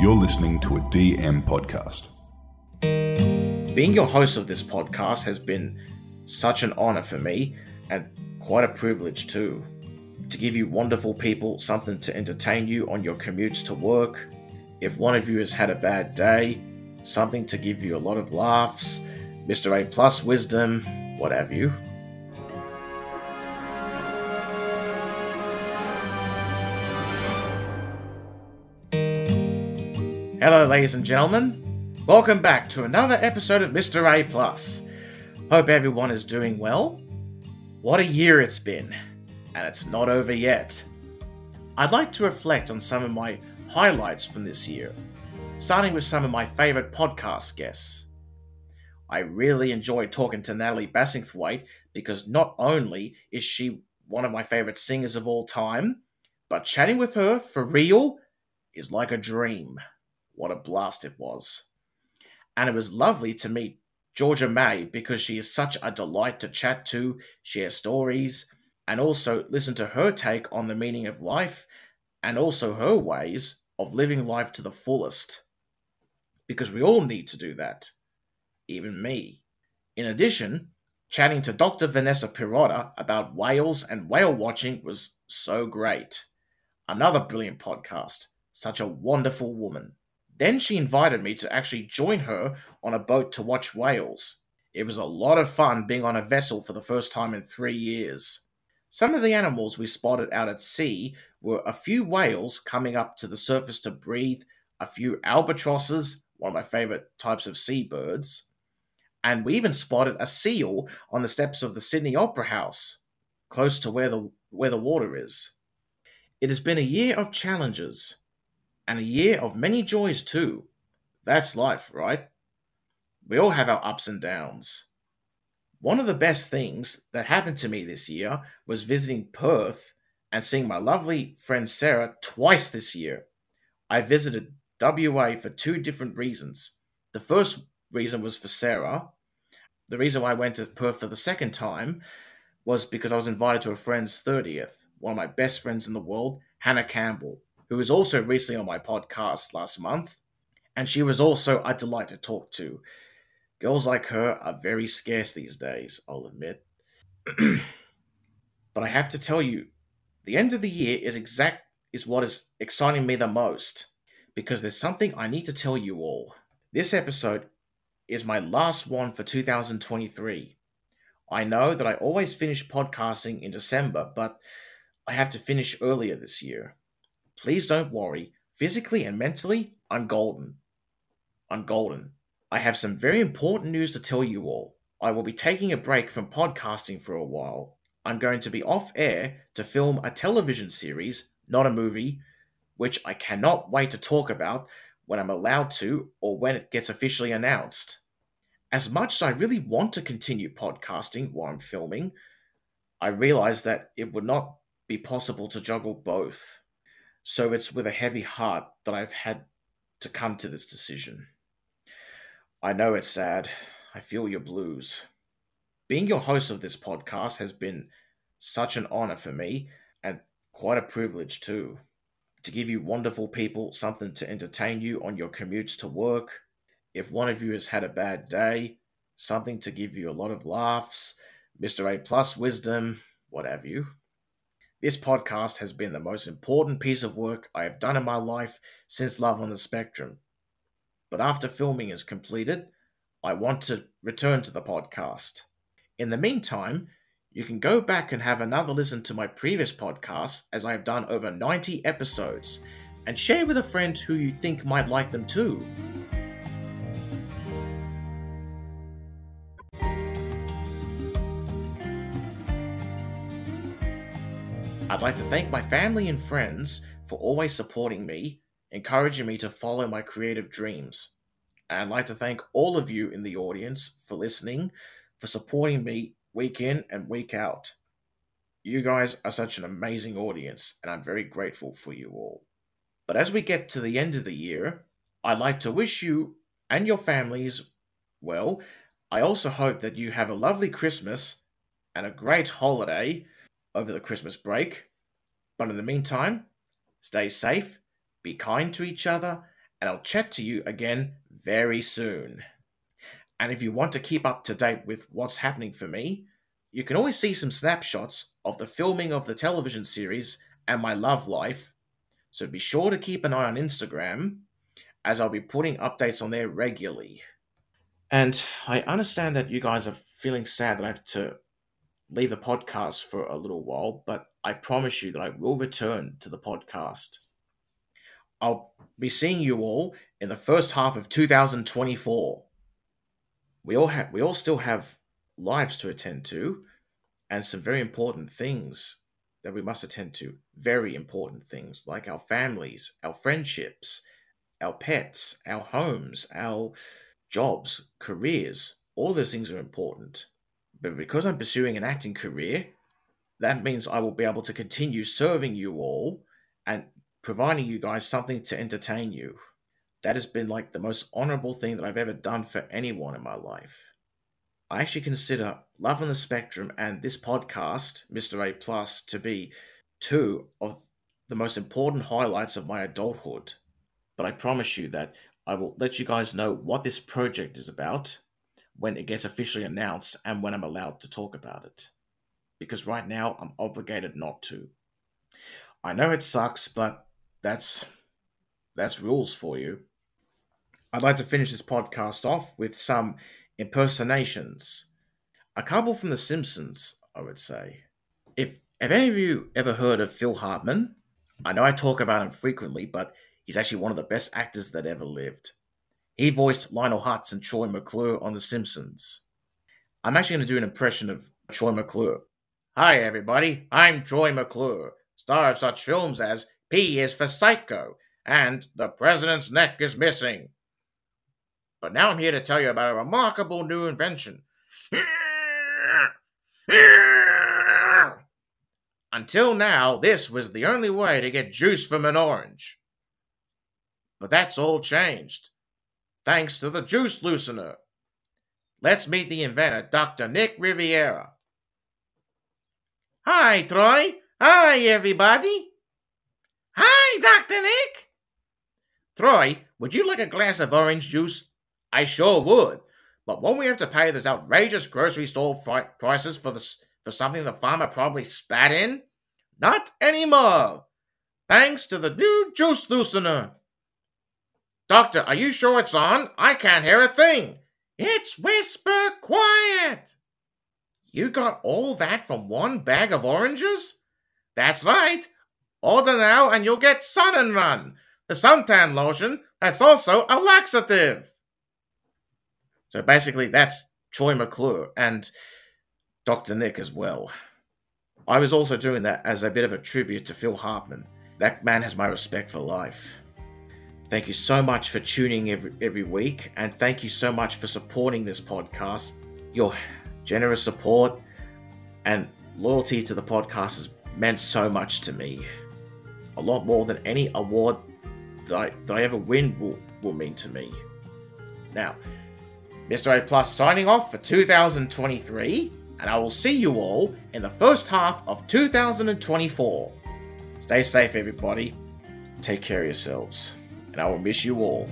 You're listening to a DM podcast. Being your host of this podcast has been such an honor for me and quite a privilege too. To give you wonderful people something to entertain you on your commutes to work. If one of you has had a bad day, something to give you a lot of laughs, Mr. A plus wisdom, what have you. Hello, ladies and gentlemen. Welcome back to another episode of Mr. A Plus. Hope everyone is doing well. What a year it's been, and it's not over yet. I'd like to reflect on some of my highlights from this year, starting with some of my favorite podcast guests. I really enjoyed talking to Natalie Bassingthwaighte because not only is she one of my favorite singers of all time, but chatting with her for real is like a dream. What a blast it was. And it was lovely to meet Georgia May because she is such a delight to chat to, share stories, and also listen to her take on the meaning of life and also her ways of living life to the fullest. Because we all need to do that, even me. In addition, chatting to Dr. Vanessa Pirotta about whales and whale watching was so great. Another brilliant podcast. Such a wonderful woman. Then she invited me to actually join her on a boat to watch whales. It was a lot of fun being on a vessel for the first time in three years. Some of the animals we spotted out at sea were a few whales coming up to the surface to breathe, a few albatrosses, one of my favorite types of seabirds, and we even spotted a seal on the steps of the Sydney Opera House, close to where the where the water is. It has been a year of challenges, and a year of many joys too. That's life, right? We all have our ups and downs. One of the best things that happened to me this year was visiting Perth and seeing my lovely friend Sarah twice this year. I visited WA for two different reasons. The first reason was for Sarah. The reason why I went to Perth for the second time was because I was invited to a friend's 30th, one of my best friends in the world, Hannah Campbell who was also recently on my podcast last month, and she was also a delight to talk to. Girls like her are very scarce these days, I'll admit. but I have to tell you, the end of the year is exact is what is exciting me the most because there's something I need to tell you all. This episode is my last one for 2023. I know that I always finish podcasting in December, but I have to finish earlier this year. Please don't worry. Physically and mentally, I'm golden. I'm golden. I have some very important news to tell you all. I will be taking a break from podcasting for a while. I'm going to be off air to film a television series, not a movie, which I cannot wait to talk about when I'm allowed to or when it gets officially announced. As much as I really want to continue podcasting while I'm filming, I realize that it would not be possible to juggle both. So it's with a heavy heart that I've had to come to this decision. I know it's sad. I feel your blues. Being your host of this podcast has been such an honor for me and quite a privilege too. To give you wonderful people something to entertain you on your commutes to work. If one of you has had a bad day, something to give you a lot of laughs, Mr. A plus wisdom, what have you. This podcast has been the most important piece of work I have done in my life since Love on the Spectrum. But after filming is completed, I want to return to the podcast. In the meantime, you can go back and have another listen to my previous podcasts, as I have done over 90 episodes, and share with a friend who you think might like them too. I'd like to thank my family and friends for always supporting me, encouraging me to follow my creative dreams. And I'd like to thank all of you in the audience for listening, for supporting me week in and week out. You guys are such an amazing audience, and I'm very grateful for you all. But as we get to the end of the year, I'd like to wish you and your families well. I also hope that you have a lovely Christmas and a great holiday over the Christmas break. But in the meantime, stay safe, be kind to each other, and I'll chat to you again very soon. And if you want to keep up to date with what's happening for me, you can always see some snapshots of the filming of the television series and my love life. So be sure to keep an eye on Instagram, as I'll be putting updates on there regularly. And I understand that you guys are feeling sad that I have to leave the podcast for a little while, but I promise you that I will return to the podcast. I'll be seeing you all in the first half of 2024. We all have we all still have lives to attend to and some very important things that we must attend to. Very important things like our families, our friendships, our pets, our homes, our jobs, careers. All those things are important. But because I'm pursuing an acting career, that means I will be able to continue serving you all and providing you guys something to entertain you. That has been like the most honorable thing that I've ever done for anyone in my life. I actually consider Love on the Spectrum and this podcast, Mr. A Plus, to be two of the most important highlights of my adulthood. But I promise you that I will let you guys know what this project is about when it gets officially announced and when I'm allowed to talk about it. Because right now I'm obligated not to. I know it sucks, but that's that's rules for you. I'd like to finish this podcast off with some impersonations. A couple from The Simpsons, I would say. If have any of you ever heard of Phil Hartman? I know I talk about him frequently, but he's actually one of the best actors that ever lived. He voiced Lionel Hutz and Troy McClure on The Simpsons. I'm actually going to do an impression of Troy McClure. Hi, everybody. I'm Troy McClure, star of such films as P is for Psycho and The President's Neck is Missing. But now I'm here to tell you about a remarkable new invention. Until now, this was the only way to get juice from an orange. But that's all changed, thanks to the juice loosener. Let's meet the inventor, Dr. Nick Riviera. Hi, Troy. Hi, everybody. Hi, Dr. Nick. Troy, would you like a glass of orange juice? I sure would. But won't we have to pay those outrageous grocery store prices for this for something the farmer probably spat in? Not anymore. Thanks to the new juice loosener. Doctor, are you sure it's on? I can't hear a thing. It's whisper quiet. You got all that from one bag of oranges? That's right. Order now and you'll get Sun and Run, the suntan lotion that's also a laxative. So basically, that's Troy McClure and Dr. Nick as well. I was also doing that as a bit of a tribute to Phil Hartman. That man has my respect for life. Thank you so much for tuning every, every week, and thank you so much for supporting this podcast. Your generous support and loyalty to the podcast has meant so much to me. A lot more than any award that I, that I ever win will, will mean to me. Now, Mr. A Plus signing off for 2023, and I will see you all in the first half of 2024. Stay safe, everybody. Take care of yourselves, and I will miss you all.